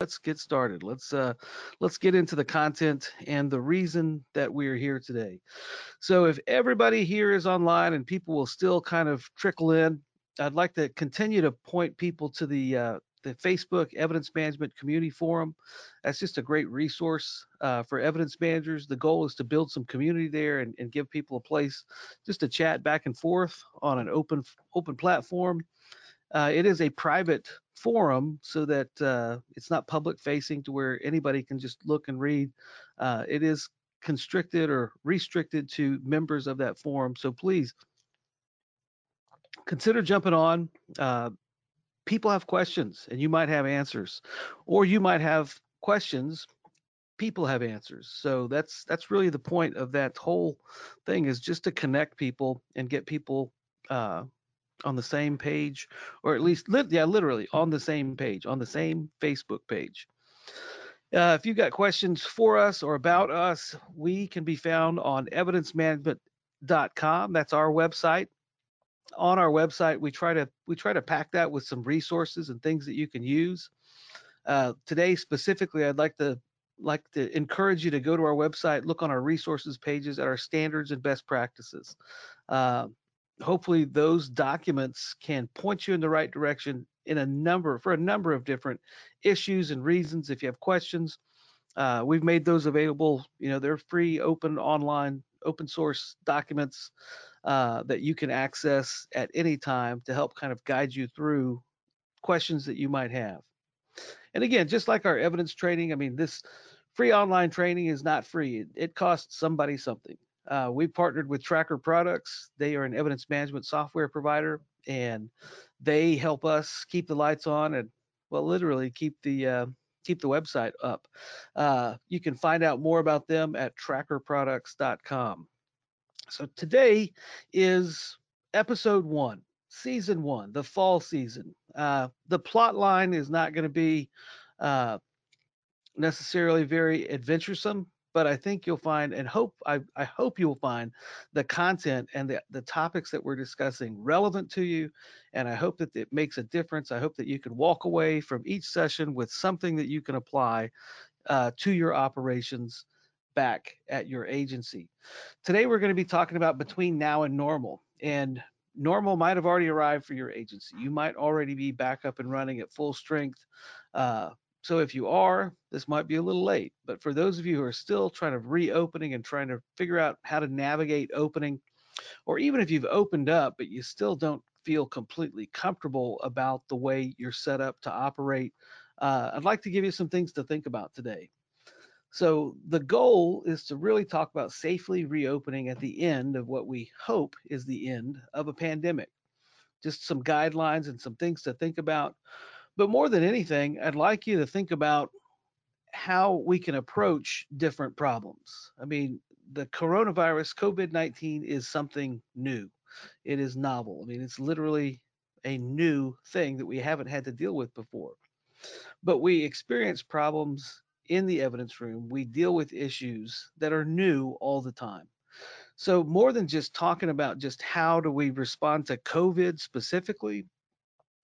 let's get started. Let's uh, let's get into the content and the reason that we're here today. So if everybody here is online and people will still kind of trickle in, I'd like to continue to point people to the uh, the Facebook Evidence Management Community Forum. That's just a great resource uh, for evidence managers. The goal is to build some community there and, and give people a place just to chat back and forth on an open open platform. Uh, it is a private forum so that uh, it's not public facing to where anybody can just look and read. Uh, it is constricted or restricted to members of that forum. So please consider jumping on. Uh, people have questions and you might have answers, or you might have questions. People have answers. So that's that's really the point of that whole thing is just to connect people and get people uh, on the same page, or at least, li- yeah, literally on the same page, on the same Facebook page. Uh, if you've got questions for us or about us, we can be found on evidencemanagement.com. That's our website. On our website, we try to we try to pack that with some resources and things that you can use. Uh, today specifically, I'd like to like to encourage you to go to our website, look on our resources pages at our standards and best practices. Uh, hopefully those documents can point you in the right direction in a number for a number of different issues and reasons if you have questions. Uh, we've made those available you know they're free open online open source documents uh, that you can access at any time to help kind of guide you through questions that you might have. And again just like our evidence training i mean this free online training is not free. It, it costs somebody something uh, we partnered with Tracker Products. They are an evidence management software provider, and they help us keep the lights on and, well, literally keep the uh, keep the website up. Uh, you can find out more about them at trackerproducts.com. So today is episode one, season one, the fall season. Uh, the plot line is not going to be uh, necessarily very adventuresome but I think you'll find and hope I, I hope you'll find the content and the, the topics that we're discussing relevant to you. And I hope that it makes a difference. I hope that you can walk away from each session with something that you can apply uh, to your operations back at your agency. Today we're going to be talking about between now and normal. And normal might have already arrived for your agency. You might already be back up and running at full strength. Uh, so if you are, this might be a little late. But for those of you who are still trying to reopening and trying to figure out how to navigate opening, or even if you've opened up but you still don't feel completely comfortable about the way you're set up to operate, uh, I'd like to give you some things to think about today. So the goal is to really talk about safely reopening at the end of what we hope is the end of a pandemic. Just some guidelines and some things to think about but more than anything, I'd like you to think about how we can approach different problems. I mean, the coronavirus, COVID 19, is something new. It is novel. I mean, it's literally a new thing that we haven't had to deal with before. But we experience problems in the evidence room. We deal with issues that are new all the time. So, more than just talking about just how do we respond to COVID specifically,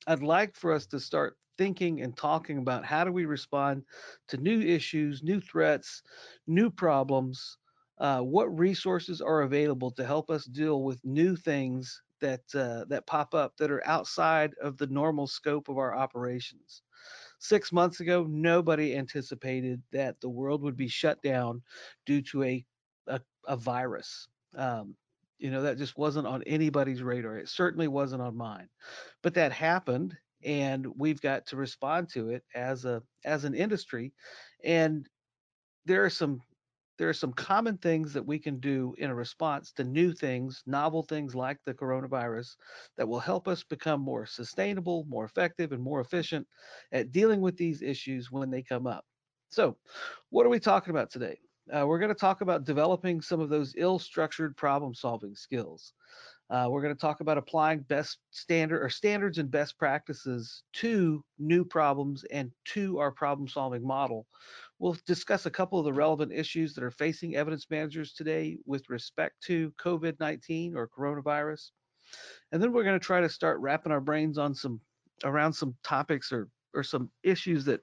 I'd like for us to start thinking and talking about how do we respond to new issues, new threats, new problems, uh, what resources are available to help us deal with new things that uh, that pop up that are outside of the normal scope of our operations. Six months ago, nobody anticipated that the world would be shut down due to a a, a virus. Um, you know that just wasn't on anybody's radar. It certainly wasn't on mine, but that happened, and we've got to respond to it as a as an industry and there are some there are some common things that we can do in a response to new things novel things like the coronavirus that will help us become more sustainable more effective and more efficient at dealing with these issues when they come up. So what are we talking about today? Uh, we're going to talk about developing some of those ill structured problem solving skills uh, we're going to talk about applying best standard or standards and best practices to new problems and to our problem solving model. We'll discuss a couple of the relevant issues that are facing evidence managers today with respect to COVID-19 or coronavirus. And then we're going to try to start wrapping our brains on some around some topics or or some issues that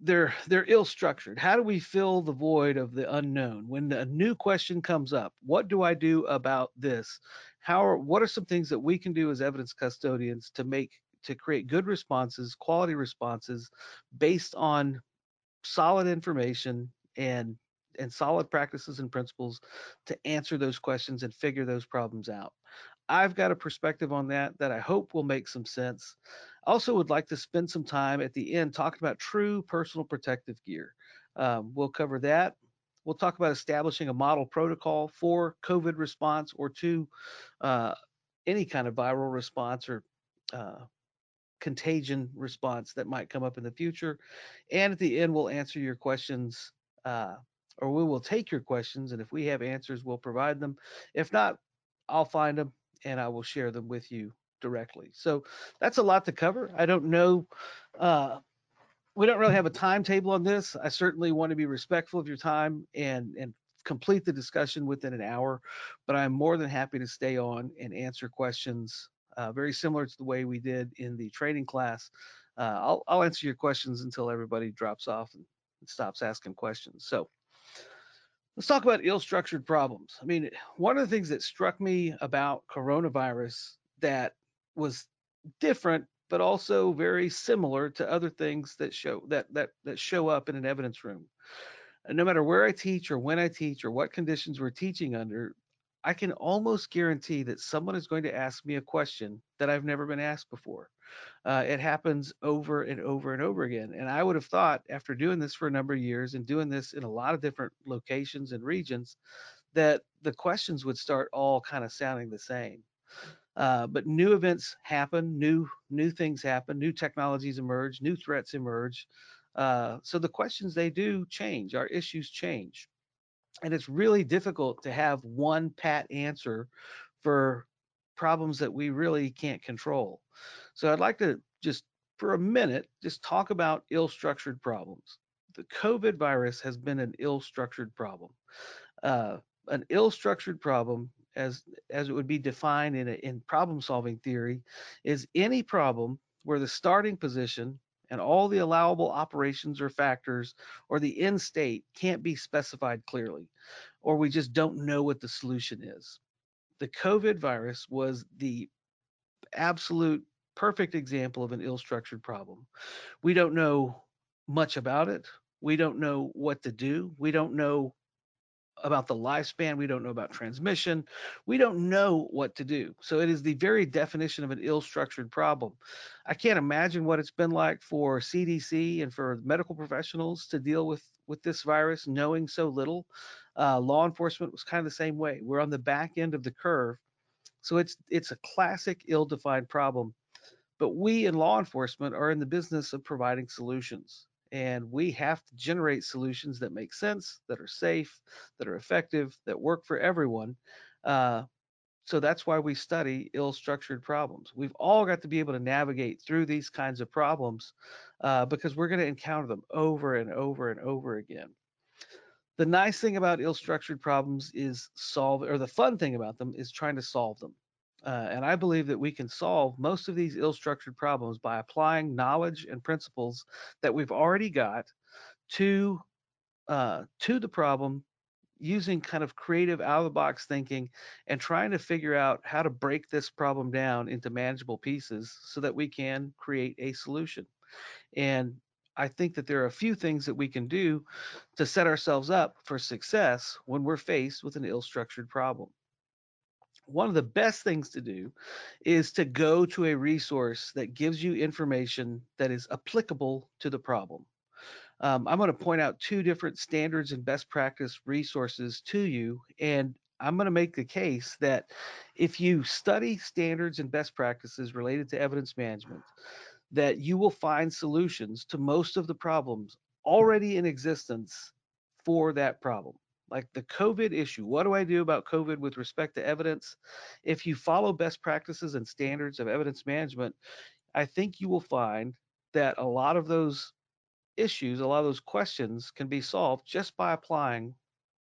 they're they're ill structured. How do we fill the void of the unknown when a new question comes up? What do I do about this? How are what are some things that we can do as evidence custodians to make to create good responses, quality responses based on solid information and and solid practices and principles to answer those questions and figure those problems out. I've got a perspective on that that I hope will make some sense. Also, would like to spend some time at the end talking about true personal protective gear. Um, we'll cover that. We'll talk about establishing a model protocol for COVID response or to uh, any kind of viral response or uh, contagion response that might come up in the future. And at the end, we'll answer your questions uh, or we will take your questions. And if we have answers, we'll provide them. If not, I'll find them and I will share them with you directly. So that's a lot to cover. I don't know. Uh, we don't really have a timetable on this. I certainly want to be respectful of your time and and complete the discussion within an hour, but I'm more than happy to stay on and answer questions uh, very similar to the way we did in the training class. Uh, I'll, I'll answer your questions until everybody drops off and stops asking questions. So let's talk about ill-structured problems. I mean, one of the things that struck me about coronavirus that was different, but also very similar to other things that show that that that show up in an evidence room. And no matter where I teach or when I teach or what conditions we're teaching under, I can almost guarantee that someone is going to ask me a question that I've never been asked before. Uh, it happens over and over and over again. And I would have thought, after doing this for a number of years and doing this in a lot of different locations and regions, that the questions would start all kind of sounding the same. Uh, but new events happen, new new things happen, new technologies emerge, new threats emerge. Uh, so the questions they do change, our issues change and it's really difficult to have one pat answer for problems that we really can't control. So I'd like to just for a minute just talk about ill-structured problems. The COVID virus has been an ill-structured problem. Uh, an ill-structured problem, as as it would be defined in a, in problem-solving theory, is any problem where the starting position and all the allowable operations or factors or the end state can't be specified clearly, or we just don't know what the solution is. The COVID virus was the absolute perfect example of an ill structured problem. We don't know much about it. We don't know what to do. We don't know about the lifespan. We don't know about transmission. We don't know what to do. So it is the very definition of an ill-structured problem. I can't imagine what it's been like for CDC and for medical professionals to deal with with this virus, knowing so little. Uh, law enforcement was kind of the same way. We're on the back end of the curve, so it's it's a classic ill-defined problem. But we in law enforcement are in the business of providing solutions and we have to generate solutions that make sense, that are safe, that are effective, that work for everyone. Uh, so that's why we study ill-structured problems. We've all got to be able to navigate through these kinds of problems uh, because we're going to encounter them over and over and over again. The nice thing about ill-structured problems is solve, or the fun thing about them is trying to solve them. Uh, and I believe that we can solve most of these ill-structured problems by applying knowledge and principles that we've already got to uh, to the problem using kind of creative out-of-the-box thinking and trying to figure out how to break this problem down into manageable pieces so that we can create a solution. And I think that there are a few things that we can do to set ourselves up for success when we're faced with an ill-structured problem one of the best things to do is to go to a resource that gives you information that is applicable to the problem. Um, I'm going to point out two different standards and best practice resources to you, and I'm going to make the case that if you study standards and best practices related to evidence management, that you will find solutions to most of the problems already in existence for that problem like the COVID issue. What do I do about COVID with respect to evidence? If you follow best practices and standards of evidence management, I think you will find that a lot of those issues, a lot of those questions can be solved just by applying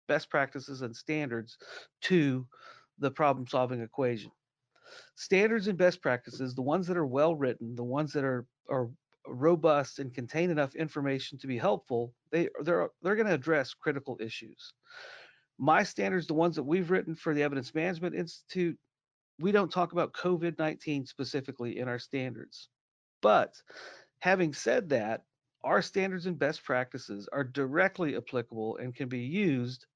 best practices and standards to the problem solving equation. Standards and best practices, the ones that are well written, the ones that are, are robust and contain enough information to be helpful, they they're they're going to address critical issues. My standards, the ones that we've written for the Evidence Management Institute, we don't talk about COVID-19 specifically in our standards. But having said that, our standards and best practices are directly applicable and can be used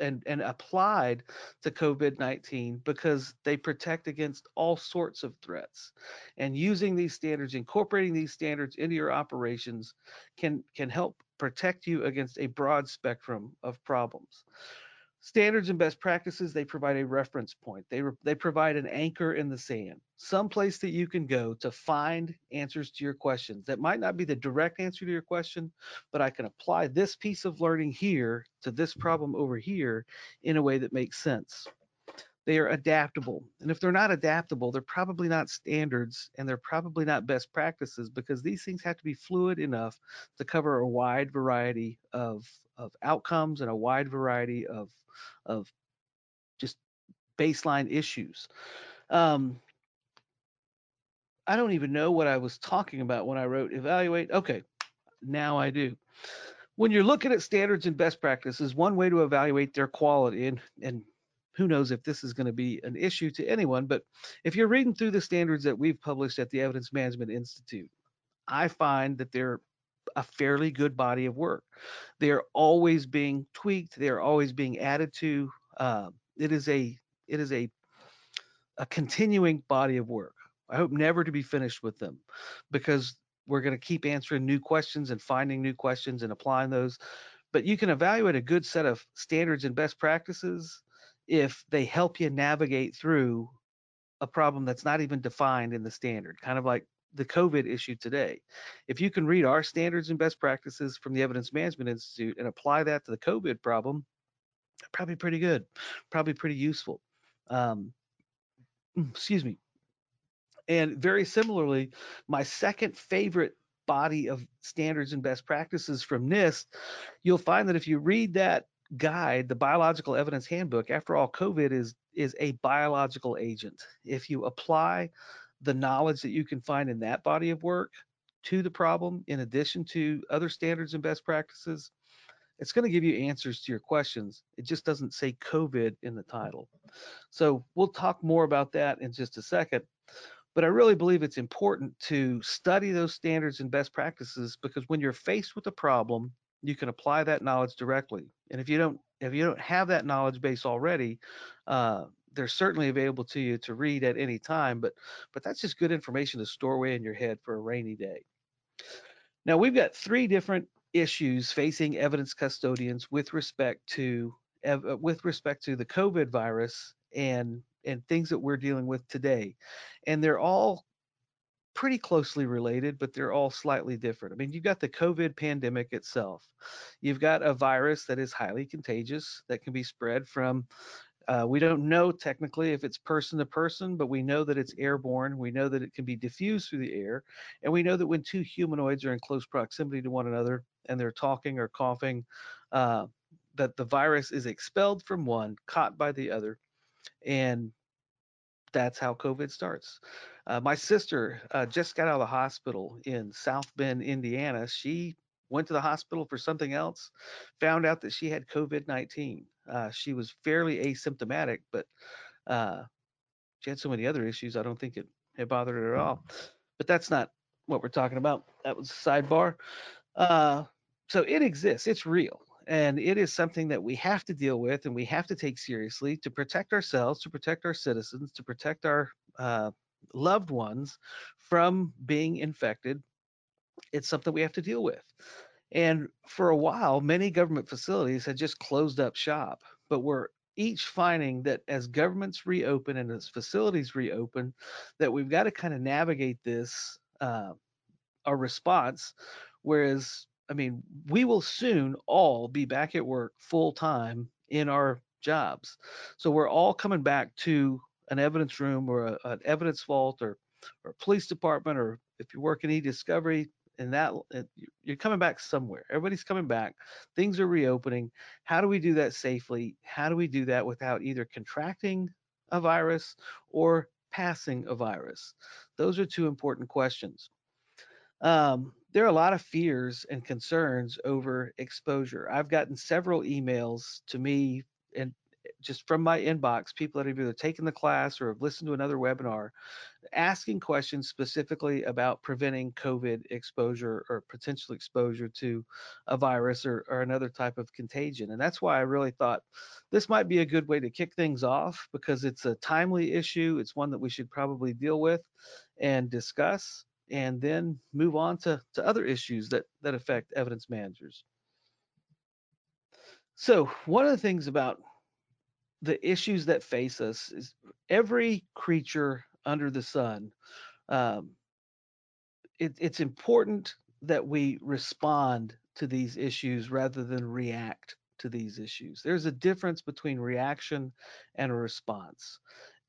and, and applied to COVID 19 because they protect against all sorts of threats. And using these standards, incorporating these standards into your operations can, can help protect you against a broad spectrum of problems. Standards and best practices, they provide a reference point. They, they provide an anchor in the sand, some place that you can go to find answers to your questions. That might not be the direct answer to your question, but I can apply this piece of learning here to this problem over here in a way that makes sense. They are adaptable. And if they're not adaptable, they're probably not standards and they're probably not best practices because these things have to be fluid enough to cover a wide variety of, of outcomes and a wide variety of of just baseline issues. Um, I don't even know what I was talking about when I wrote evaluate. Okay, now I do. When you're looking at standards and best practices, one way to evaluate their quality, and, and who knows if this is going to be an issue to anyone, but if you're reading through the standards that we've published at the Evidence Management Institute, I find that they're a fairly good body of work. They're always being tweaked. They're always being added to. Uh, it is a it is a a continuing body of work. I hope never to be finished with them, because we're going to keep answering new questions and finding new questions and applying those. But you can evaluate a good set of standards and best practices if they help you navigate through a problem that's not even defined in the standard, kind of like the COVID issue today. If you can read our standards and best practices from the Evidence Management Institute and apply that to the COVID problem, probably pretty good, probably pretty useful. Um, excuse me. And very similarly, my second favorite body of standards and best practices from NIST, you'll find that if you read that guide, the Biological Evidence Handbook, after all, COVID is is a biological agent. If you apply the knowledge that you can find in that body of work to the problem, in addition to other standards and best practices, it's going to give you answers to your questions. It just doesn't say COVID in the title. So we'll talk more about that in just a second. But I really believe it's important to study those standards and best practices because when you're faced with a problem, you can apply that knowledge directly. And if you don't if you don't have that knowledge base already, uh, they're certainly available to you to read at any time, but but that's just good information to store away in your head for a rainy day. Now we've got three different issues facing evidence custodians with respect to uh, with respect to the COVID virus and and things that we're dealing with today, and they're all pretty closely related, but they're all slightly different. I mean, you've got the COVID pandemic itself. You've got a virus that is highly contagious that can be spread from uh, we don't know technically if it's person to person, but we know that it's airborne. We know that it can be diffused through the air. And we know that when two humanoids are in close proximity to one another and they're talking or coughing, uh, that the virus is expelled from one, caught by the other. And that's how COVID starts. Uh, my sister uh, just got out of the hospital in South Bend, Indiana. She went to the hospital for something else, found out that she had COVID 19. Uh, she was fairly asymptomatic, but uh, she had so many other issues. I don't think it, it bothered her at all. But that's not what we're talking about. That was a sidebar. Uh, so it exists. It's real. And it is something that we have to deal with and we have to take seriously to protect ourselves, to protect our citizens, to protect our uh, loved ones from being infected. It's something we have to deal with. And for a while, many government facilities had just closed up shop, but we're each finding that as governments reopen and as facilities reopen, that we've got to kind of navigate this uh, a response. Whereas, I mean, we will soon all be back at work full time in our jobs, so we're all coming back to an evidence room or a, an evidence vault or or a police department or if you work in e-discovery and that you're coming back somewhere. Everybody's coming back. Things are reopening. How do we do that safely? How do we do that without either contracting a virus or passing a virus? Those are two important questions. Um, there are a lot of fears and concerns over exposure. I've gotten several emails to me and just from my inbox, people that have either taken the class or have listened to another webinar asking questions specifically about preventing COVID exposure or potential exposure to a virus or, or another type of contagion. And that's why I really thought this might be a good way to kick things off because it's a timely issue. It's one that we should probably deal with and discuss and then move on to, to other issues that, that affect evidence managers. So one of the things about the issues that face us is every creature under the sun. Um, it, it's important that we respond to these issues rather than react to these issues. There's a difference between reaction and a response.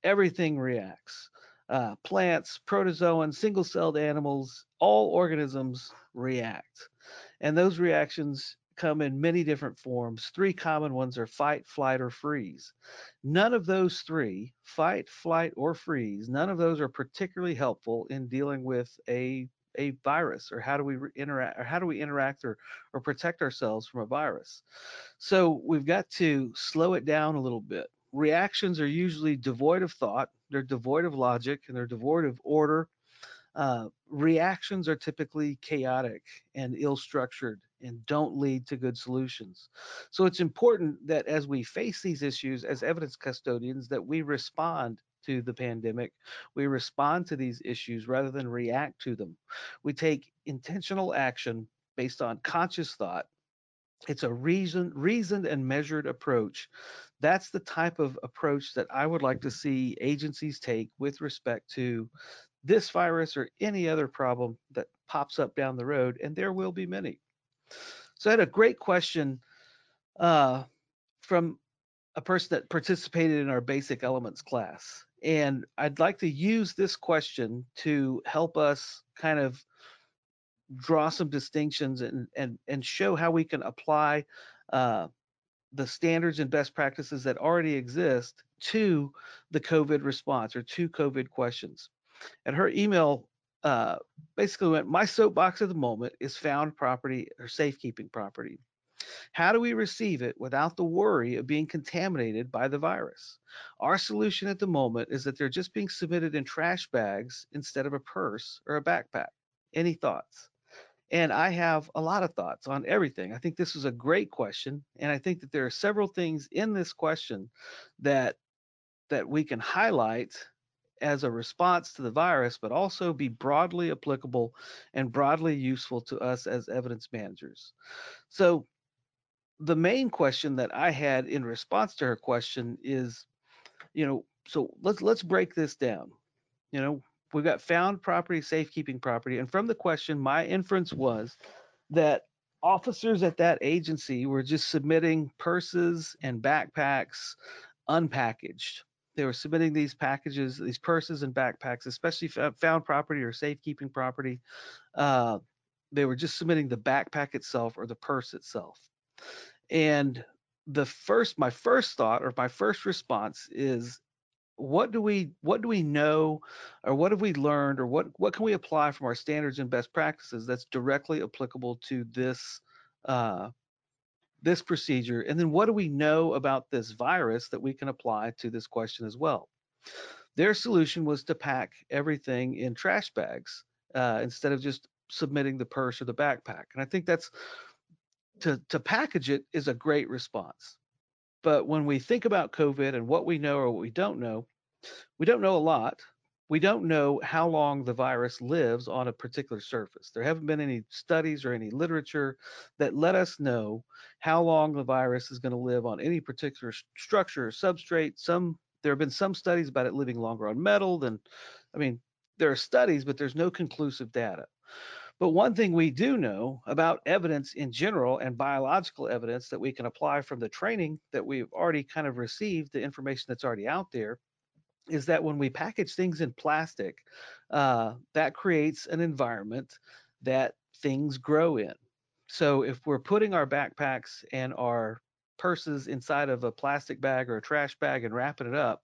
Everything reacts. Uh, plants, protozoans, single celled animals, all organisms react. And those reactions come in many different forms. Three common ones are fight, flight, or freeze. None of those three, fight, flight, or freeze, none of those are particularly helpful in dealing with a a virus or how do we interact or how do we interact or or protect ourselves from a virus so we've got to slow it down a little bit reactions are usually devoid of thought they're devoid of logic and they're devoid of order uh, reactions are typically chaotic and ill structured and don't lead to good solutions. So it's important that as we face these issues as evidence custodians that we respond to the pandemic. We respond to these issues rather than react to them. We take intentional action based on conscious thought. It's a reason, reasoned and measured approach. That's the type of approach that I would like to see agencies take with respect to this virus or any other problem that pops up down the road, and there will be many. So I had a great question uh, from a person that participated in our basic elements class. And I'd like to use this question to help us kind of draw some distinctions and, and, and show how we can apply uh, the standards and best practices that already exist to the COVID response or to COVID questions. And her email uh, basically went, my soapbox at the moment is found property or safekeeping property. How do we receive it without the worry of being contaminated by the virus? Our solution at the moment is that they're just being submitted in trash bags instead of a purse or a backpack. Any thoughts? And I have a lot of thoughts on everything. I think this is a great question. And I think that there are several things in this question that that we can highlight as a response to the virus, but also be broadly applicable and broadly useful to us as evidence managers. So the main question that I had in response to her question is, you know, so let's let's break this down. You know, we've got found property, safekeeping property, and from the question, my inference was that officers at that agency were just submitting purses and backpacks unpackaged they were submitting these packages, these purses and backpacks, especially found property or safekeeping property. Uh, they were just submitting the backpack itself or the purse itself. And the first, my first thought or my first response is, what do we what do we know or what have we learned or what what can we apply from our standards and best practices that's directly applicable to this uh, this procedure, and then what do we know about this virus that we can apply to this question as well? Their solution was to pack everything in trash bags uh, instead of just submitting the purse or the backpack. And I think that's to to package it is a great response. But when we think about COVID and what we know or what we don't know, we don't know a lot we don't know how long the virus lives on a particular surface. There haven't been any studies or any literature that let us know how long the virus is going to live on any particular structure or substrate. Some there have been some studies about it living longer on metal than I mean, there are studies, but there's no conclusive data. But one thing we do know about evidence in general and biological evidence that we can apply from the training that we've already kind of received, the information that's already out there, is that when we package things in plastic, uh, that creates an environment that things grow in. So if we're putting our backpacks and our purses inside of a plastic bag or a trash bag and wrapping it up,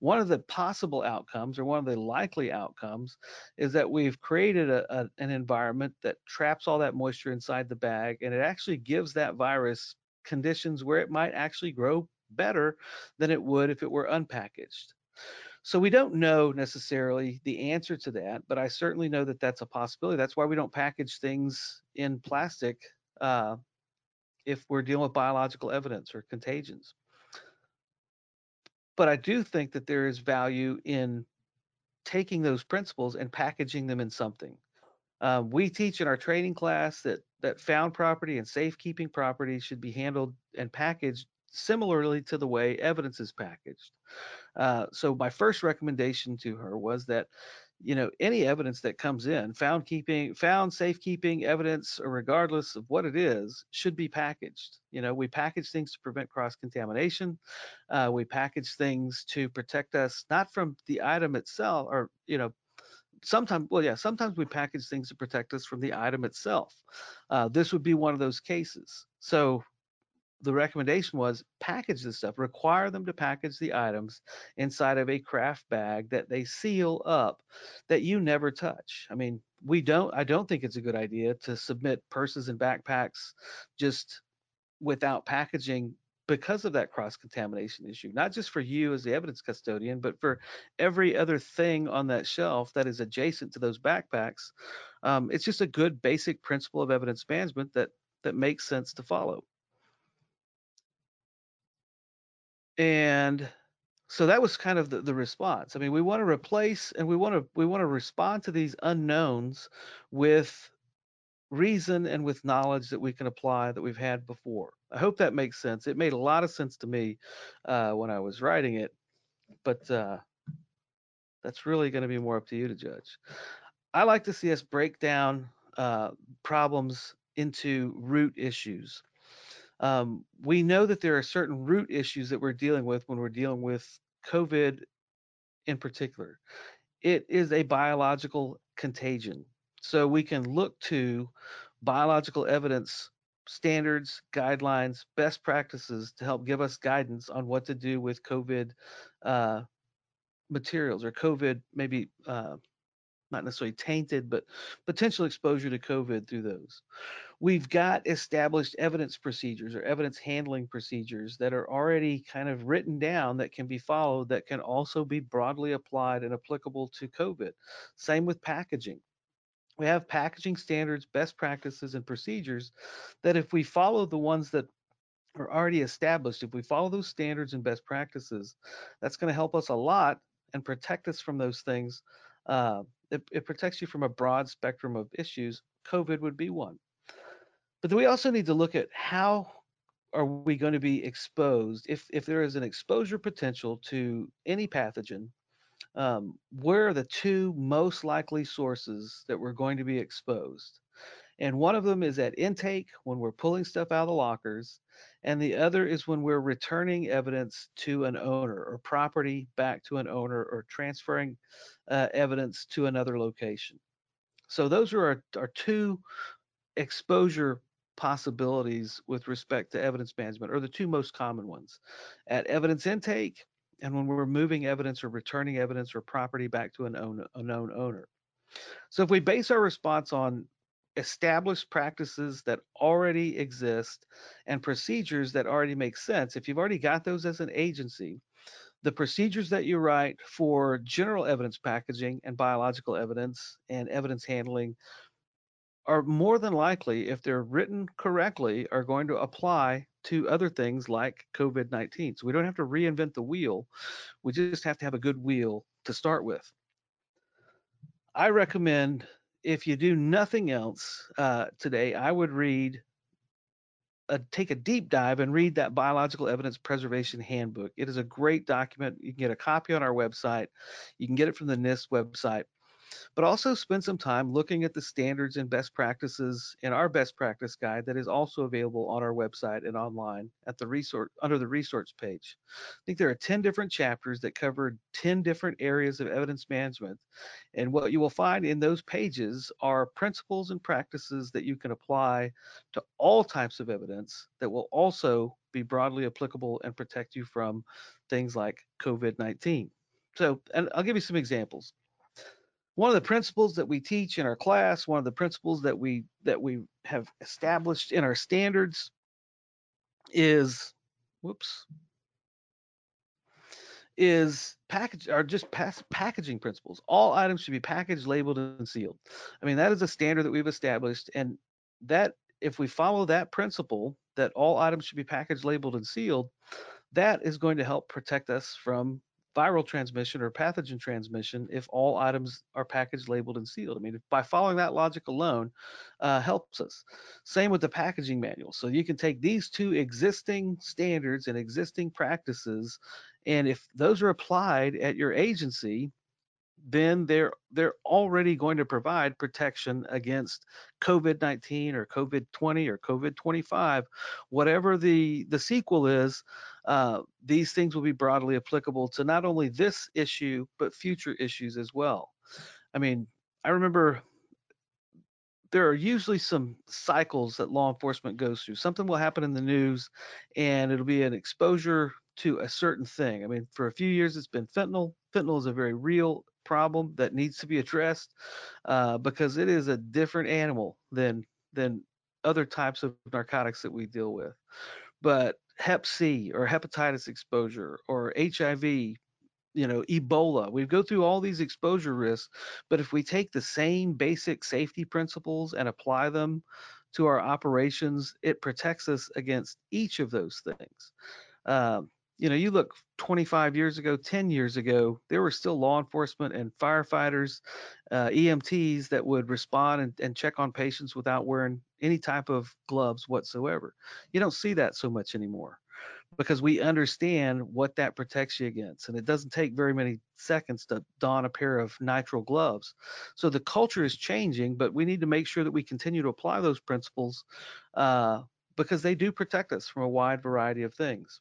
one of the possible outcomes or one of the likely outcomes is that we've created a, a, an environment that traps all that moisture inside the bag and it actually gives that virus conditions where it might actually grow better than it would if it were unpackaged. So we don't know necessarily the answer to that, but I certainly know that that's a possibility. That's why we don't package things in plastic uh, if we're dealing with biological evidence or contagions. But I do think that there is value in taking those principles and packaging them in something. Um, we teach in our training class that that found property and safekeeping property should be handled and packaged similarly to the way evidence is packaged. Uh, so my first recommendation to her was that, you know, any evidence that comes in, found keeping, found safekeeping evidence, or regardless of what it is, should be packaged. You know, we package things to prevent cross contamination. Uh, we package things to protect us not from the item itself, or you know, sometimes well yeah sometimes we package things to protect us from the item itself uh, this would be one of those cases so the recommendation was package this stuff, require them to package the items inside of a kraft bag that they seal up that you never touch. I mean, we don't, I don't think it's a good idea to submit purses and backpacks just without packaging because of that cross contamination issue, not just for you as the evidence custodian, but for every other thing on that shelf that is adjacent to those backpacks. Um, it's just a good basic principle of evidence management that that makes sense to follow. And so that was kind of the, the response. I mean we want to replace and we want to we want to respond to these unknowns with reason and with knowledge that we can apply that we've had before. I hope that makes sense. It made a lot of sense to me uh, when i was writing it but uh, that's really going to be more up to you to judge. I like to see us break down uh, problems into root issues um, we know that there are certain root issues that we're dealing with when we're dealing with COVID in particular. It is a biological contagion. So we can look to biological evidence standards, guidelines, best practices to help give us guidance on what to do with COVID uh, materials or COVID, maybe uh, not necessarily tainted, but potential exposure to COVID through those we've got established evidence procedures or evidence handling procedures that are already kind of written down that can be followed that can also be broadly applied and applicable to COVID. Same with packaging. We have packaging standards, best practices, and procedures that if we follow the ones that are already established, if we follow those standards and best practices, that's going to help us a lot and protect us from those things. Uh, it, it protects you from a broad spectrum of issues. COVID would be one. But we also need to look at how are we going to be exposed if if there is an exposure potential to any pathogen um, where are the two most likely sources that we're going to be exposed and one of them is at intake when we're pulling stuff out of the lockers and the other is when we're returning evidence to an owner or property back to an owner or transferring uh, evidence to another location so those are our, our two exposure possibilities with respect to evidence management are the two most common ones at evidence intake and when we're moving evidence or returning evidence or property back to an own, a known owner. So if we base our response on established practices that already exist and procedures that already make sense, if you've already got those as an agency, the procedures that you write for general evidence packaging and biological evidence and evidence handling are more than likely, if they're written correctly, are going to apply to other things like COVID 19. So we don't have to reinvent the wheel. We just have to have a good wheel to start with. I recommend, if you do nothing else uh, today, I would read, a, take a deep dive and read that Biological Evidence Preservation Handbook. It is a great document. You can get a copy on our website. You can get it from the NIST website but also spend some time looking at the standards and best practices in our best practice guide that is also available on our website and online at the resource under the resource page. I think there are 10 different chapters that cover 10 different areas of evidence management. And what you will find in those pages are principles and practices that you can apply to all types of evidence that will also be broadly applicable and protect you from things like COVID 19. so, and I'll give you some examples. One of the principles that we teach in our class, one of the principles that we that we have established in our standards is, whoops, is package are just packaging principles. All items should be packaged, labeled, and sealed. I mean, that is a standard that we've established, and that if we follow that principle, that all items should be packaged, labeled, and sealed, that is going to help protect us from viral transmission or pathogen transmission if all items are packaged, labeled, and sealed. I mean, if, by following that logic alone uh, helps us. Same with the packaging manual. So you can take these two existing standards and existing practices, and if those are applied at your agency, then they're they're already going to provide protection against COVID-19 or COVID-20 or COVID-25, whatever the the sequel is. Uh, these things will be broadly applicable to not only this issue but future issues as well. I mean, I remember there are usually some cycles that law enforcement goes through. Something will happen in the news, and it'll be an exposure to a certain thing. I mean, for a few years, it's been fentanyl. Fentanyl is a very real problem that needs to be addressed uh, because it is a different animal than than other types of narcotics that we deal with. But Hep C or hepatitis exposure or HIV, you know, Ebola, we go through all these exposure risks. But if we take the same basic safety principles and apply them to our operations, it protects us against each of those things. Um, you know, you look 25 years ago, 10 years ago, there were still law enforcement and firefighters, uh, EMTs that would respond and, and, check on patients without wearing any type of gloves whatsoever. You don't see that so much anymore because we understand what that protects you against. And it doesn't take very many seconds to don a pair of nitrile gloves. So the culture is changing, but we need to make sure that we continue to apply those principles uh, because they do protect us from a wide variety of things.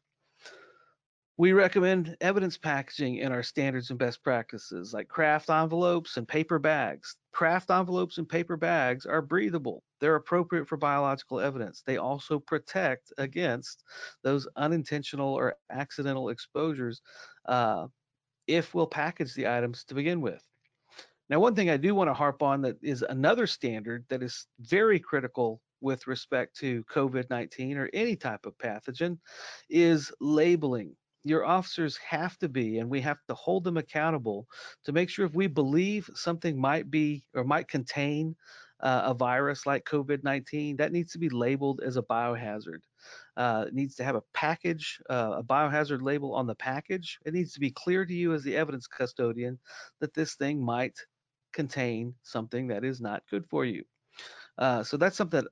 We recommend evidence packaging in our standards and best practices, like kraft envelopes and paper bags. Kraft envelopes and paper bags are breathable. They're appropriate for biological evidence. They also protect against those unintentional or accidental exposures uh, if we'll package the items to begin with. Now, one thing I do want to harp on that is another standard that is very critical with respect to COVID 19 or any type of pathogen is labeling your officers have to be, and we have to hold them accountable to make sure if we believe something might be or might contain uh, a virus like COVID 19, that needs to be labeled as a biohazard. Uh, it needs to have a package, uh, a biohazard label on the package. It needs to be clear to you as the evidence custodian that this thing might contain something that is not good for you. Uh, so that's something that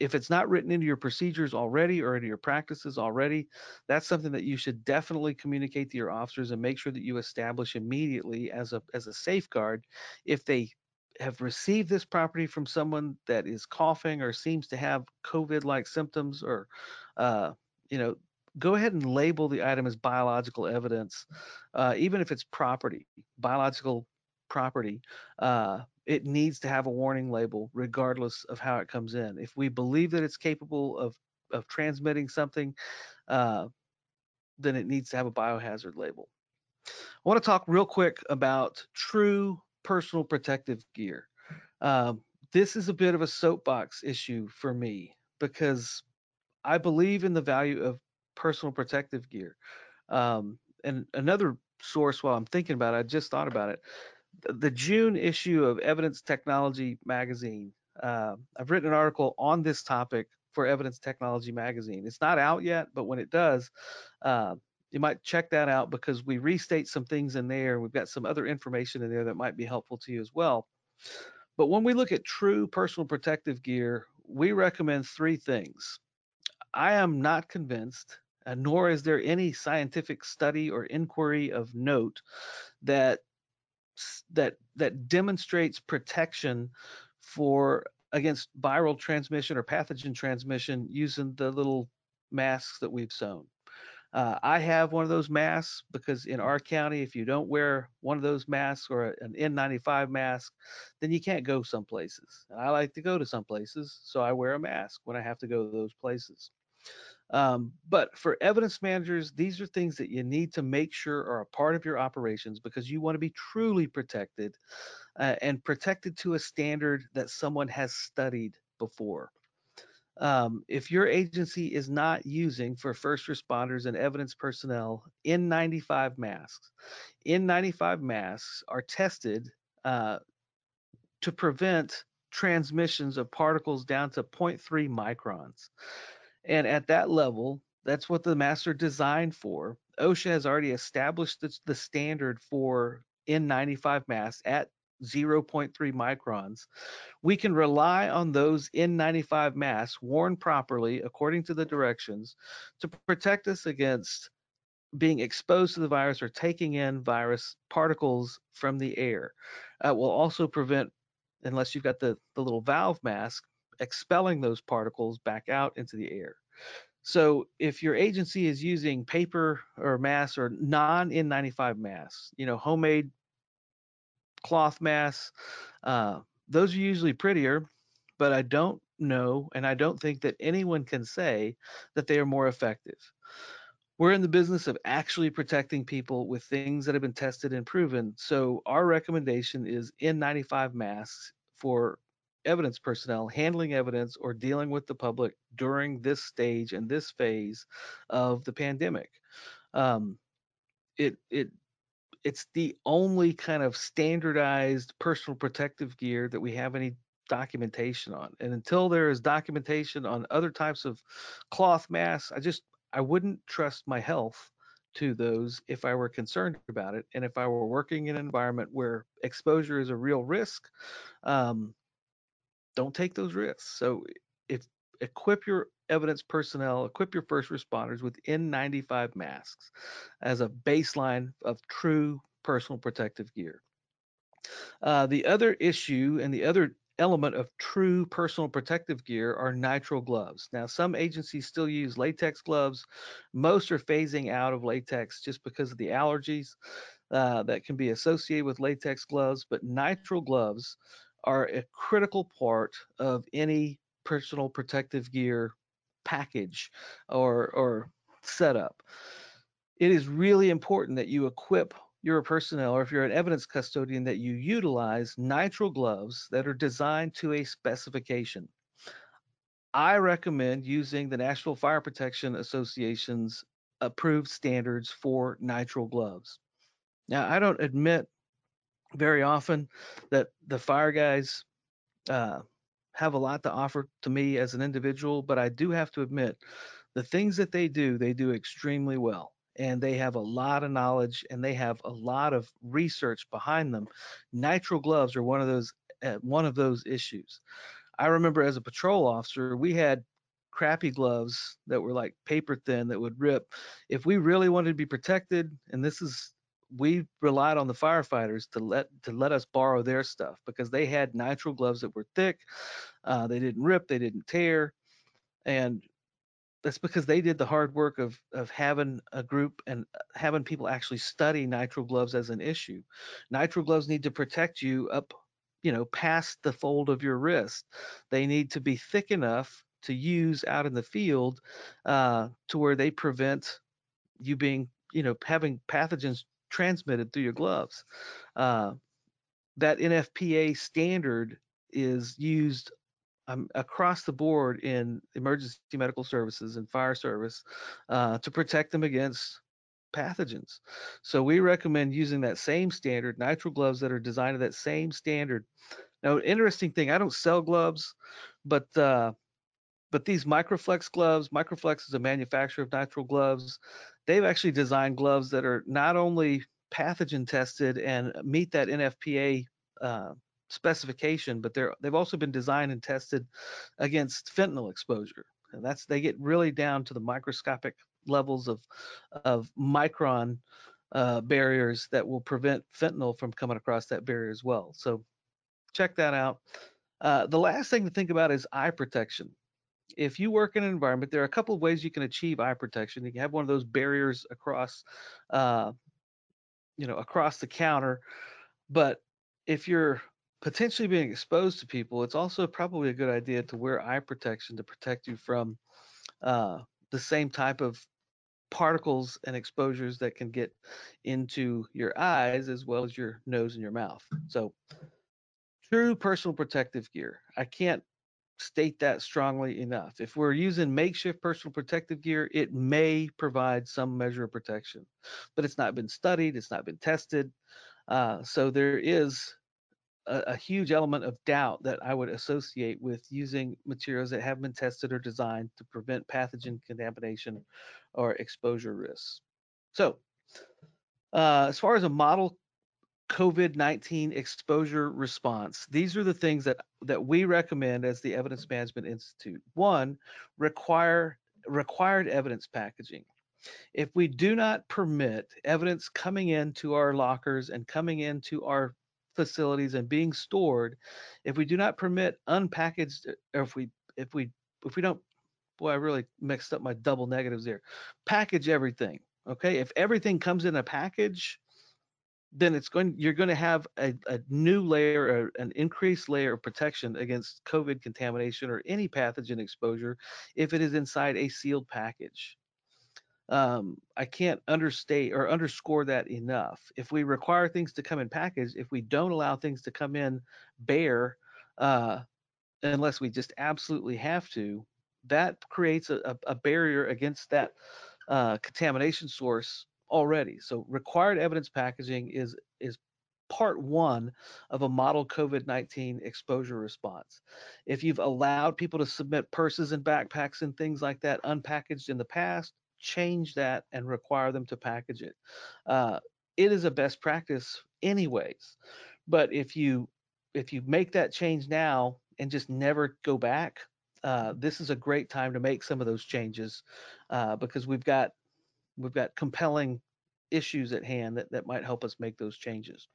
if it's not written into your procedures already or into your practices already, that's something that you should definitely communicate to your officers and make sure that you establish immediately as a as a safeguard. If they have received this property from someone that is coughing or seems to have COVID-like symptoms or uh, you know go ahead and label the item as biological evidence, uh, even if it's property, biological property, uh, it needs to have a warning label regardless of how it comes in. If we believe that it's capable of of transmitting something, uh, then it needs to have a biohazard label. I want to talk real quick about true personal protective gear. Um, this is a bit of a soapbox issue for me because I believe in the value of personal protective gear. Um, and another source, while I'm thinking about it, I just thought about it the June issue of Evidence Technology magazine. Uh, I've written an article on this topic for Evidence Technology magazine. It's not out yet, but when it does, uh, you might check that out because we restate some things in there. We've got some other information in there that might be helpful to you as well. But when we look at true personal protective gear, we recommend three things. I am not convinced, nor is there any scientific study or inquiry of note that that that demonstrates protection for against viral transmission or pathogen transmission using the little masks that we've sewn. Uh, I have one of those masks because in our county, if you don't wear one of those masks or an N95 mask, then you can't go some places. And I like to go to some places, so I wear a mask when I have to go to those places. Um, but for evidence managers, these are things that you need to make sure are a part of your operations because you want to be truly protected uh, and protected to a standard that someone has studied before. Um, if your agency is not using for first responders and evidence personnel N95 masks, N95 masks are tested uh, to prevent transmissions of particles down to 0.3 microns. And at that level, that's what the masks are designed for. OSHA has already established the, the standard for N95 masks at 0.3 microns. We can rely on those N95 masks worn properly according to the directions to protect us against being exposed to the virus or taking in virus particles from the air. Uh, will also prevent, unless you've got the, the little valve mask, expelling those particles back out into the air. So if your agency is using paper or masks or non N95 masks, you know, homemade cloth masks, uh, those are usually prettier, but I don't know and I don't think that anyone can say that they are more effective. We're in the business of actually protecting people with things that have been tested and proven. So our recommendation is N95 masks for evidence personnel handling evidence or dealing with the public during this stage and this phase of the pandemic. Um, it it it's the only kind of standardized personal protective gear that we have any documentation on. And until there is documentation on other types of cloth masks, I just I wouldn't trust my health to those if I were concerned about it. And if I were working in an environment where exposure is a real risk, um, don't take those risks. So if equip your evidence personnel, equip your first responders with N95 masks as a baseline of true personal protective gear. Uh, the other issue and the other element of true personal protective gear are nitrile gloves. Now, some agencies still use latex gloves. Most are phasing out of latex just because of the allergies uh, that can be associated with latex gloves, but nitrile gloves are a critical part of any personal protective gear package or or setup. It is really important that you equip your personnel or if you're an evidence custodian that you utilize nitrile gloves that are designed to a specification. I recommend using the National Fire Protection Association's approved standards for nitrile gloves. Now, I don't admit very often that the fire guys uh, have a lot to offer to me as an individual, but I do have to admit the things that they do, they do extremely well. And they have a lot of knowledge and they have a lot of research behind them. Nitrile gloves are one of those uh, one of those issues. I remember as a patrol officer, we had crappy gloves that were like paper thin that would rip. If we really wanted to be protected, and this is we relied on the firefighters to let to let us borrow their stuff because they had nitrile gloves that were thick, uh, they didn't rip, they didn't tear, and that's because they did the hard work of of having a group and uh, having people actually study nitrile gloves as an issue. Nitrile gloves need to protect you up, you know, past the fold of your wrist. They need to be thick enough to use out in the field uh, to where they prevent you being, you know, having pathogens transmitted through your gloves. Uh, that NFPA standard is used um, across the board in emergency medical services and fire service uh, to protect them against pathogens. So we recommend using that same standard, nitrile gloves that are designed to that same standard. Now, interesting thing, I don't sell gloves, but uh, but these Microflex gloves, Microflex is a manufacturer of nitrile gloves. They've actually designed gloves that are not only pathogen tested and meet that NFPA uh, specification, but they're they've also been designed and tested against fentanyl exposure. And that's they get really down to the microscopic levels of of micron uh, barriers that will prevent fentanyl from coming across that barrier as well. So check that out. Uh, the last thing to think about is eye protection if you work in an environment, there are a couple of ways you can achieve eye protection. You can have one of those barriers across, uh, you know, across the counter. But if you're potentially being exposed to people, it's also probably a good idea to wear eye protection to protect you from uh, the same type of particles and exposures that can get into your eyes as well as your nose and your mouth. So, true personal protective gear. I can't state that strongly enough. If we're using makeshift personal protective gear, it may provide some measure of protection, but it's not been studied, it's not been tested. Uh, so there is a, a, huge element of doubt that I would associate with using materials that have been tested or designed to prevent pathogen contamination or exposure risks. So, uh, as far as a model COVID-19 exposure response. These are the things that that we recommend as the Evidence Management Institute. One, require required evidence packaging. If we do not permit evidence coming into our lockers and coming into our facilities and being stored, if we do not permit unpackaged, or if we if we if we don't, boy, I really mixed up my double negatives there. Package everything. Okay, if everything comes in a package, then it's going you're going to have a, a new layer an increased layer of protection against covid contamination or any pathogen exposure if it is inside a sealed package. Um, i can't understate or underscore that enough. If we require things to come in package if we don't allow things to come in bare uh, unless we just absolutely have to that creates a, a barrier against that uh, contamination source already. So required evidence packaging is is part one of a model COVID-19 exposure response. If you've allowed people to submit purses and backpacks and things like that unpackaged in the past, change that and require them to package it. Uh, it is a best practice anyways. But if you if you make that change now and just never go back, uh, this is a great time to make some of those changes uh, because we've got we've got compelling issues at hand that, that might help us make those changes.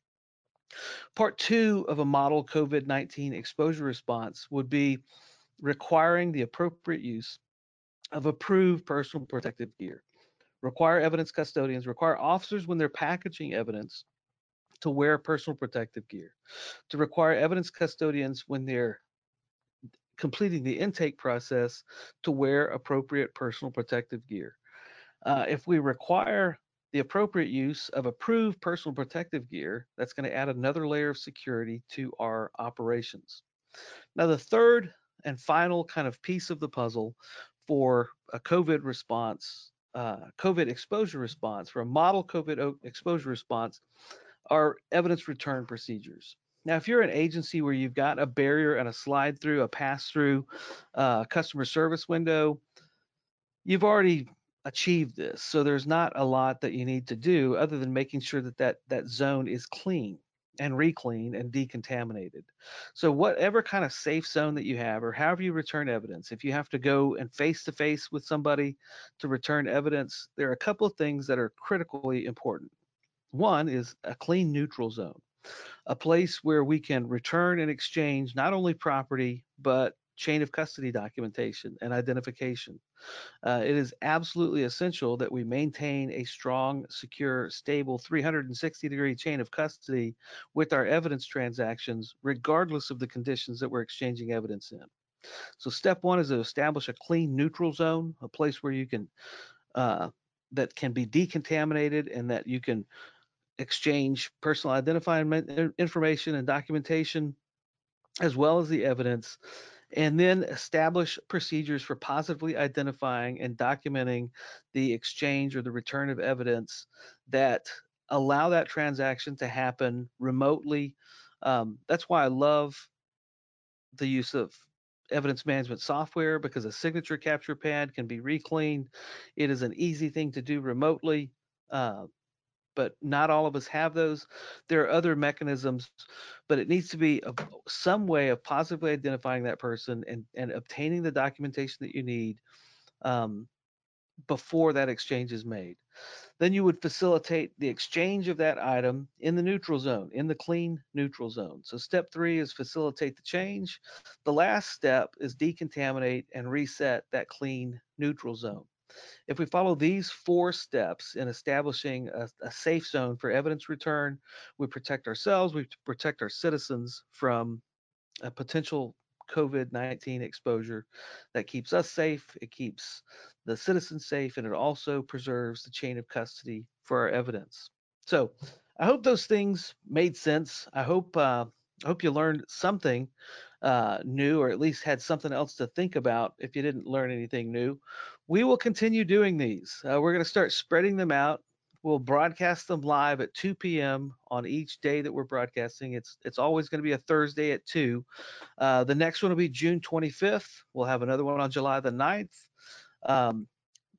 Part two of a model COVID 19 exposure response would be requiring the appropriate use of approved personal protective gear. Require evidence custodians, require officers when they're packaging evidence to wear personal protective gear. To require evidence custodians when they're completing the intake process to wear appropriate personal protective gear. Uh, if we require the appropriate use of approved personal protective gear, that's going to add another layer of security to our operations. Now, the third and final kind of piece of the puzzle for a COVID response, uh, COVID exposure response, for a model COVID exposure response, are evidence return procedures. Now, if you're an agency where you've got a barrier and a slide through, a pass through uh, customer service window, you've already achieve this. So there's not a lot that you need to do other than making sure that that, that zone is clean and recleaned and decontaminated. So whatever kind of safe zone that you have or however you return evidence, if you have to go and face to face with somebody to return evidence, there are a couple of things that are critically important. One is a clean neutral zone, a place where we can return and exchange not only property, but chain of custody documentation and identification. Uh, it is absolutely essential that we maintain a strong, secure, stable 360 degree chain of custody with our evidence transactions, regardless of the conditions that we're exchanging evidence in. So, step one is to establish a clean neutral zone, a place where you can, uh, that can be decontaminated and that you can exchange personal identifying information and documentation as well as the evidence and then establish procedures for positively identifying and documenting the exchange or the return of evidence that allow that transaction to happen remotely. Um, that's why I love the use of evidence management software because a signature capture pad can be recleaned. It is an easy thing to do remotely. Uh, but not all of us have those. There are other mechanisms, but it needs to be a, some way of positively identifying that person and, and obtaining the documentation that you need um, before that exchange is made. Then you would facilitate the exchange of that item in the neutral zone, in the clean neutral zone. So step three is facilitate the change. The last step is decontaminate and reset that clean neutral zone. If we follow these four steps in establishing a, a, safe zone for evidence return, we protect ourselves, we protect our citizens from a potential COVID-19 exposure that keeps us safe, it keeps the citizens safe, and it also preserves the chain of custody for our evidence. So I hope those things made sense. I hope uh, I hope you learned something uh, new, or at least had something else to think about if you didn't learn anything new. We will continue doing these. Uh, we're going to start spreading them out. We'll broadcast them live at 2 p.m. on each day that we're broadcasting. It's it's always going to be a Thursday at 2. Uh, the next one will be June 25th. We'll have another one on July the 9th. Um,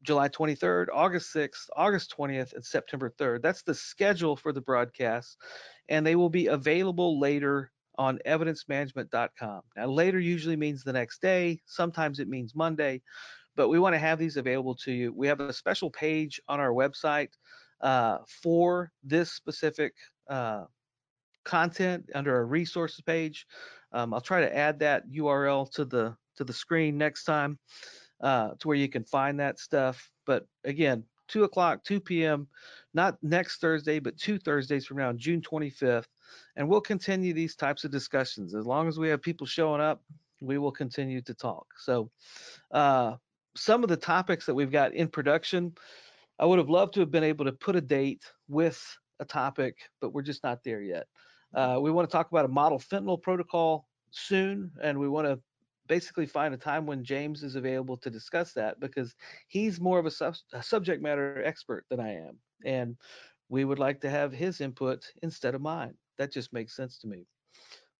July 23rd, August 6th, August 20th, and September 3rd. That's the schedule for the broadcast, and they will be available later on evidencemanagement.com. Now, later usually means the next day, sometimes it means Monday, but we want to have these available to you. We have a special page on our website uh, for this specific uh, content under our resources page. Um, I'll try to add that URL to the to the screen next time uh, to where you can find that stuff. But again, two o'clock, 2 p.m., not next Thursday, but two Thursdays from now, June 25th. And we'll continue these types of discussions. As long as we have people showing up, we will continue to talk. So, uh, some of the topics that we've got in production, I would have loved to have been able to put a date with a topic, but we're just not there yet. Uh, we want to talk about a model fentanyl protocol soon, and we want to basically find a time when James is available to discuss that because he's more of a, sub- a, subject matter expert than I am. And we would like to have his input instead of mine. That just makes sense to me.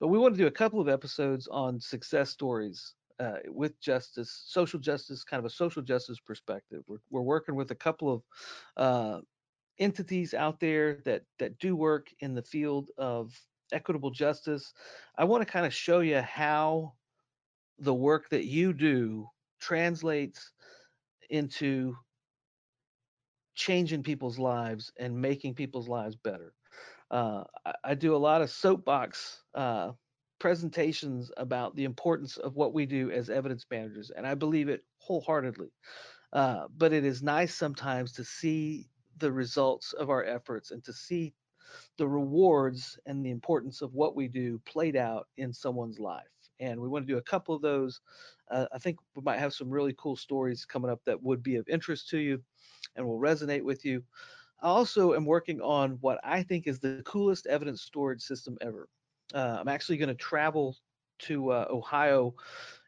But we want to do a couple of episodes on success stories uh, with justice, social justice, kind of a social justice perspective. We're, we're working with a couple of uh, entities out there that that do work in the field of equitable justice. I want to kind of show you how the work that you do translates into changing people's lives and making people's lives better. Uh, I, I, do a lot of soapbox uh, presentations about the importance of what we do as evidence managers, and I believe it wholeheartedly. Uh, but it is nice sometimes to see the results of our efforts and to see the rewards and the importance of what we do played out in someone's life and we want to do a couple of those. Uh, I think we might have some really cool stories coming up that would be of interest to you and will resonate with you. I also am working on what I think is the coolest evidence storage system ever. Uh, I'm actually going to travel to uh, Ohio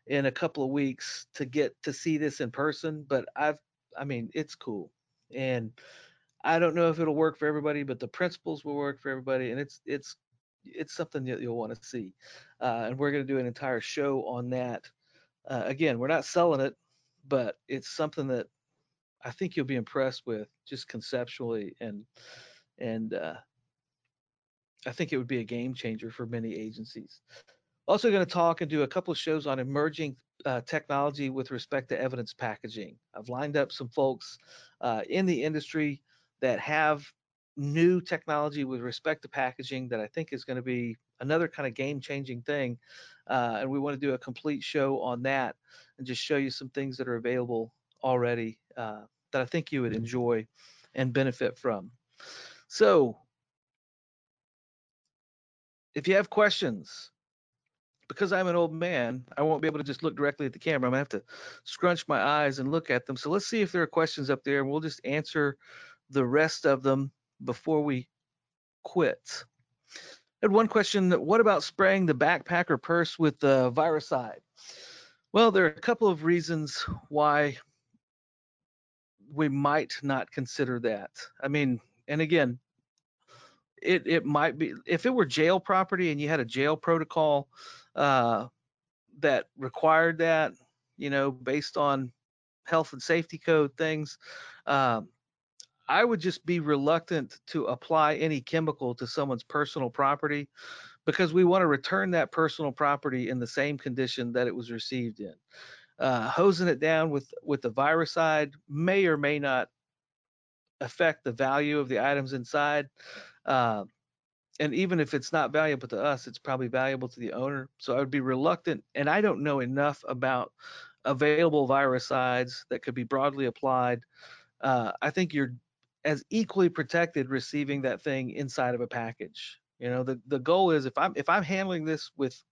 in a couple of weeks to get to see this in person, but I've, I mean, it's cool. And I don't know if it'll work for everybody, but the principles will work for everybody. And it's, it's it's something that you'll want to see. Uh, and we're going to do an entire show on that. Uh, again, we're not selling it, but it's something that I think you'll be impressed with just conceptually and and uh, I think it would be a game changer for many agencies. Also, going to talk and do a couple of shows on emerging uh, technology with respect to evidence packaging. I've lined up some folks uh, in the industry that have new technology with respect to packaging that I think is going to be another kind of game changing thing. Uh, and we want to do a complete show on that and just show you some things that are available already uh, that I think you would mm-hmm. enjoy and benefit from. So, if you have questions, because I'm an old man, I won't be able to just look directly at the camera. I'm gonna have to scrunch my eyes and look at them. So let's see if there are questions up there, and we'll just answer the rest of them before we quit. I had one question, what about spraying the backpack or purse with the virucide? Well, there are a couple of reasons why we might not consider that. I mean, and again, it it might be if it were jail property and you had a jail protocol uh, that required that, you know, based on health and safety code things, um, I would just be reluctant to apply any chemical to someone's personal property because we want to return that personal property in the same condition that it was received in. Uh, hosing it down with with the virucide may or may not affect the value of the items inside. Uh, and even if it's not valuable to us, it's probably valuable to the owner. So I would be reluctant, and I don't know enough about available virucides that could be broadly applied. Uh, I think you're as equally protected receiving that thing inside of a package. You know, the, the goal is if I'm if I'm handling this with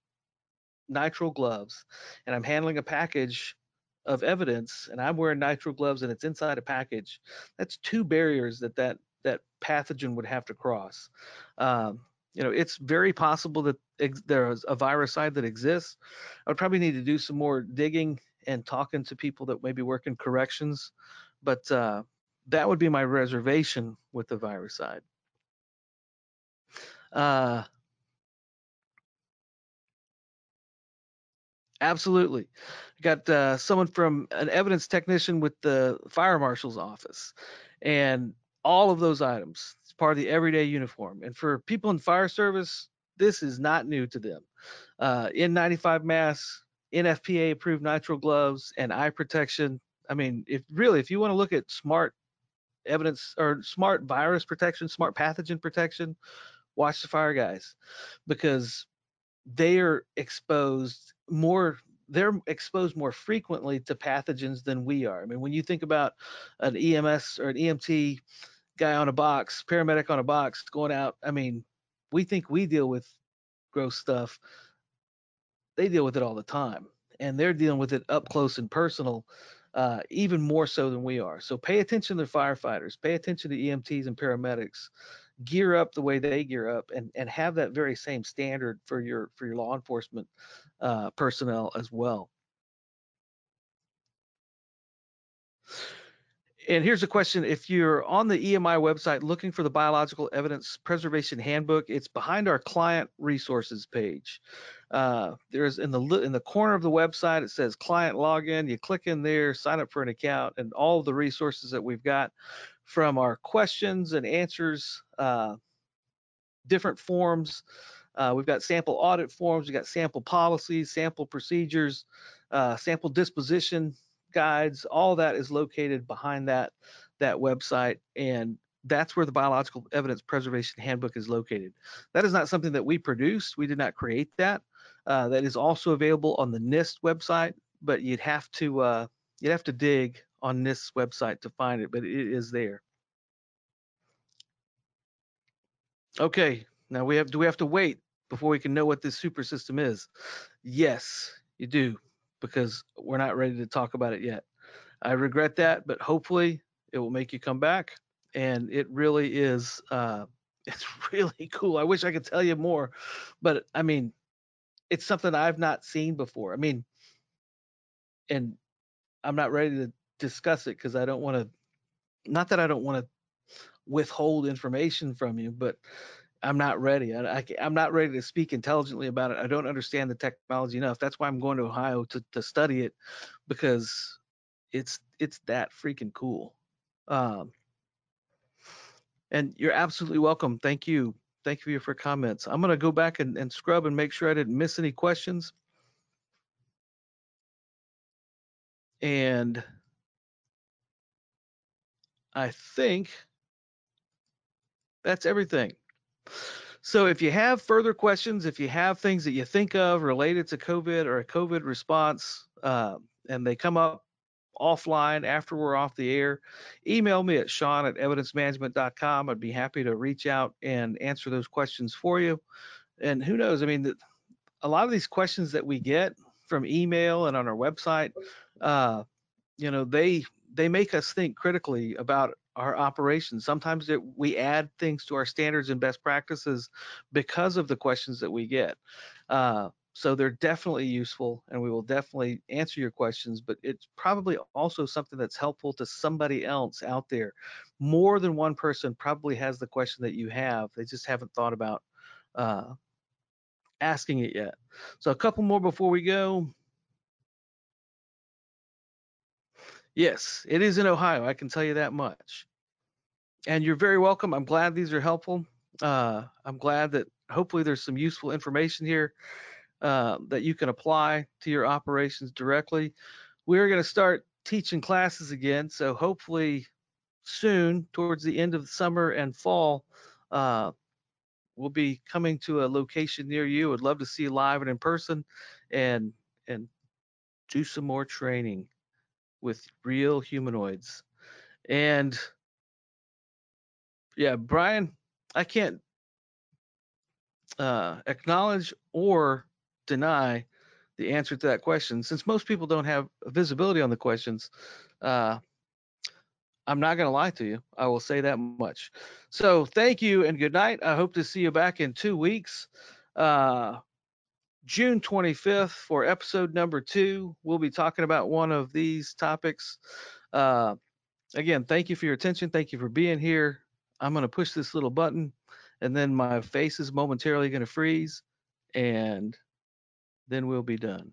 nitrile gloves and I'm handling a package of evidence and I'm wearing nitrile gloves and it's inside a package, that's two barriers that that, that pathogen would have to cross. Um, you know, it's very possible that ex- there's a viricide that exists. I would probably need to do some more digging and talking to people that maybe work in corrections, but uh, that would be my reservation with the viricide. Uh, absolutely. Got uh, someone from an evidence technician with the fire marshal's office, and all of those items. It's part of the everyday uniform. And for people in fire service, this is not new to them. Uh, N95 masks, NFPA approved nitrile gloves, and eye protection. I mean, if really, if you want to look at smart evidence or smart virus protection, smart pathogen protection, watch the fire guys because they are exposed more they're exposed more frequently to pathogens than we are. I mean, when you think about an EMS or an EMT guy on a box, paramedic on a box going out, I mean, we think we deal with gross stuff. They deal with it all the time, and they're dealing with it up close and personal, uh, even more so than we are. So pay attention to the firefighters, pay attention to EMTs and paramedics gear up the way they gear up and and have that very same standard for your for your law enforcement uh, personnel as well. And here's a question. If you're on the emi website looking for the biological evidence preservation handbook it's behind our client resources page. Uh, there's in the in the corner of the website it says client login. You click in there sign up for an account and all the resources that we've got from our questions and answers, uh, different forms. Uh, we've got sample audit forms, we've got sample policies, sample procedures, uh, sample disposition guides. All that is located behind that that website, and that's where the biological evidence preservation handbook is located. That is not something that we produced. We did not create that. Uh, that is also available on the NIST website, but you'd have to uh, you'd have to dig on this website to find it, but it is there. Okay, now we have do we have to wait before we can know what this super system is? Yes, you do, because we're not ready to talk about it yet. I regret that, but hopefully it will make you come back. And it really is uh, it's really cool. I wish I could tell you more, but I mean, it's something I've not seen before. I mean, and I'm not ready to discuss it because I don't want to. Not that I don't want to withhold information from you, but I'm not ready. I, I, am not ready to speak intelligently about it. I don't understand the technology enough. That's why I'm going to Ohio to to study it because it's it's that freaking cool. Um, and you're absolutely welcome. Thank you. Thank you for your comments. I'm going to go back and, and scrub and make sure I didn't miss any questions. And I think that's everything. So if you have further questions, if you have things that you think of related to COVID or a COVID response, uh, and they come up offline after we're off the air, email me at shawn at evidencemanagement.com. I'd be happy to reach out and answer those questions for you. And who knows? I mean, a lot of these questions that we get from email and on our website, uh, you know, they they make us think critically about our operations. Sometimes it, we add things to our standards and best practices because of the questions that we get. Uh, so they're definitely useful and we will definitely answer your questions, but it's probably also something that's helpful to somebody else out there. More than one person probably has the question that you have. They just haven't thought about uh, asking it yet. So a couple more before we go. Yes, it is in Ohio. I can tell you that much. And you're very welcome. I'm glad these are helpful. Uh, I'm glad that hopefully there's some useful information here uh, that you can apply to your operations directly. We're going to start teaching classes again, so hopefully soon, towards the end of the summer and fall, uh, we'll be coming to a location near you. I'd love to see you live and in person, and and do some more training with real humanoids. And yeah, Brian, I can't uh, acknowledge or deny the answer to that question. Since most people don't have visibility on the questions, uh, I'm not going to lie to you. I will say that much. So thank you and good night. I hope to see you back in two weeks. Uh, June 25th for episode number two. We'll be talking about one of these topics. Uh, again, thank you for your attention. Thank you for being here. I'm going to push this little button and then my face is momentarily going to freeze and then we'll be done.